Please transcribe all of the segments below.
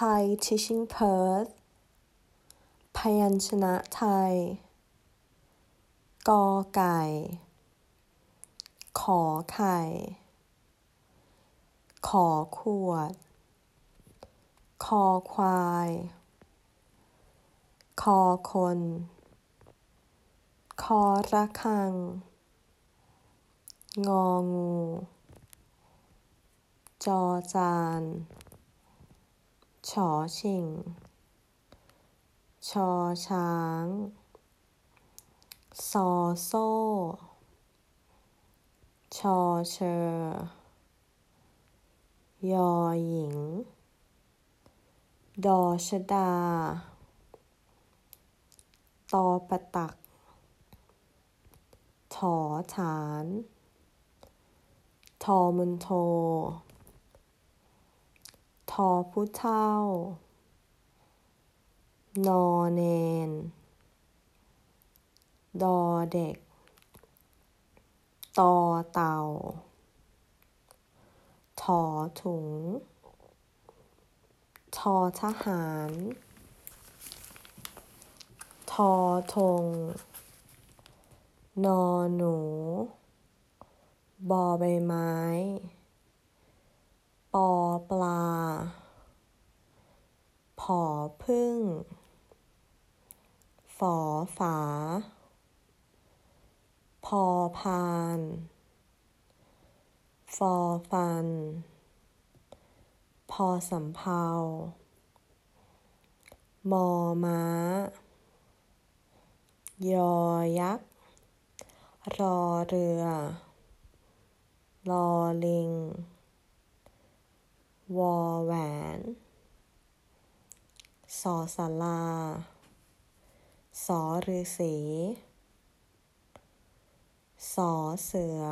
Thai Teaching Perth พยัญชนะไทย กอไก่ ขอไข่ ขอขวด คอควาย คอคน คอระฆัง งองู จอจาน ชอชิง ชอช้าง ซอโซ่ ชอเชอยอหญิง ดอชดา ตอประตัก ถอฐาน ทอมุนโท ทอผู้เท่า นอเนน ดอเด็ก ตอเต่า ถอถุง ทอทหาร ทอทงนอหนู บอใบไม้ ปอปลา พึ่ง ฝอฝา พอพาน ฟอฟัน พอสำเภามอม้า ยอยักษ์ รอเรือลอลิง วอแหวน สอสาราสอฤาษีสอเสือ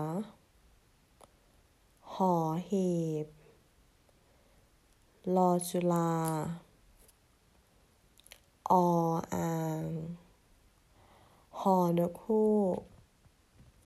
หอหีบ ลอจุลา ออ่าง หอนกฮูก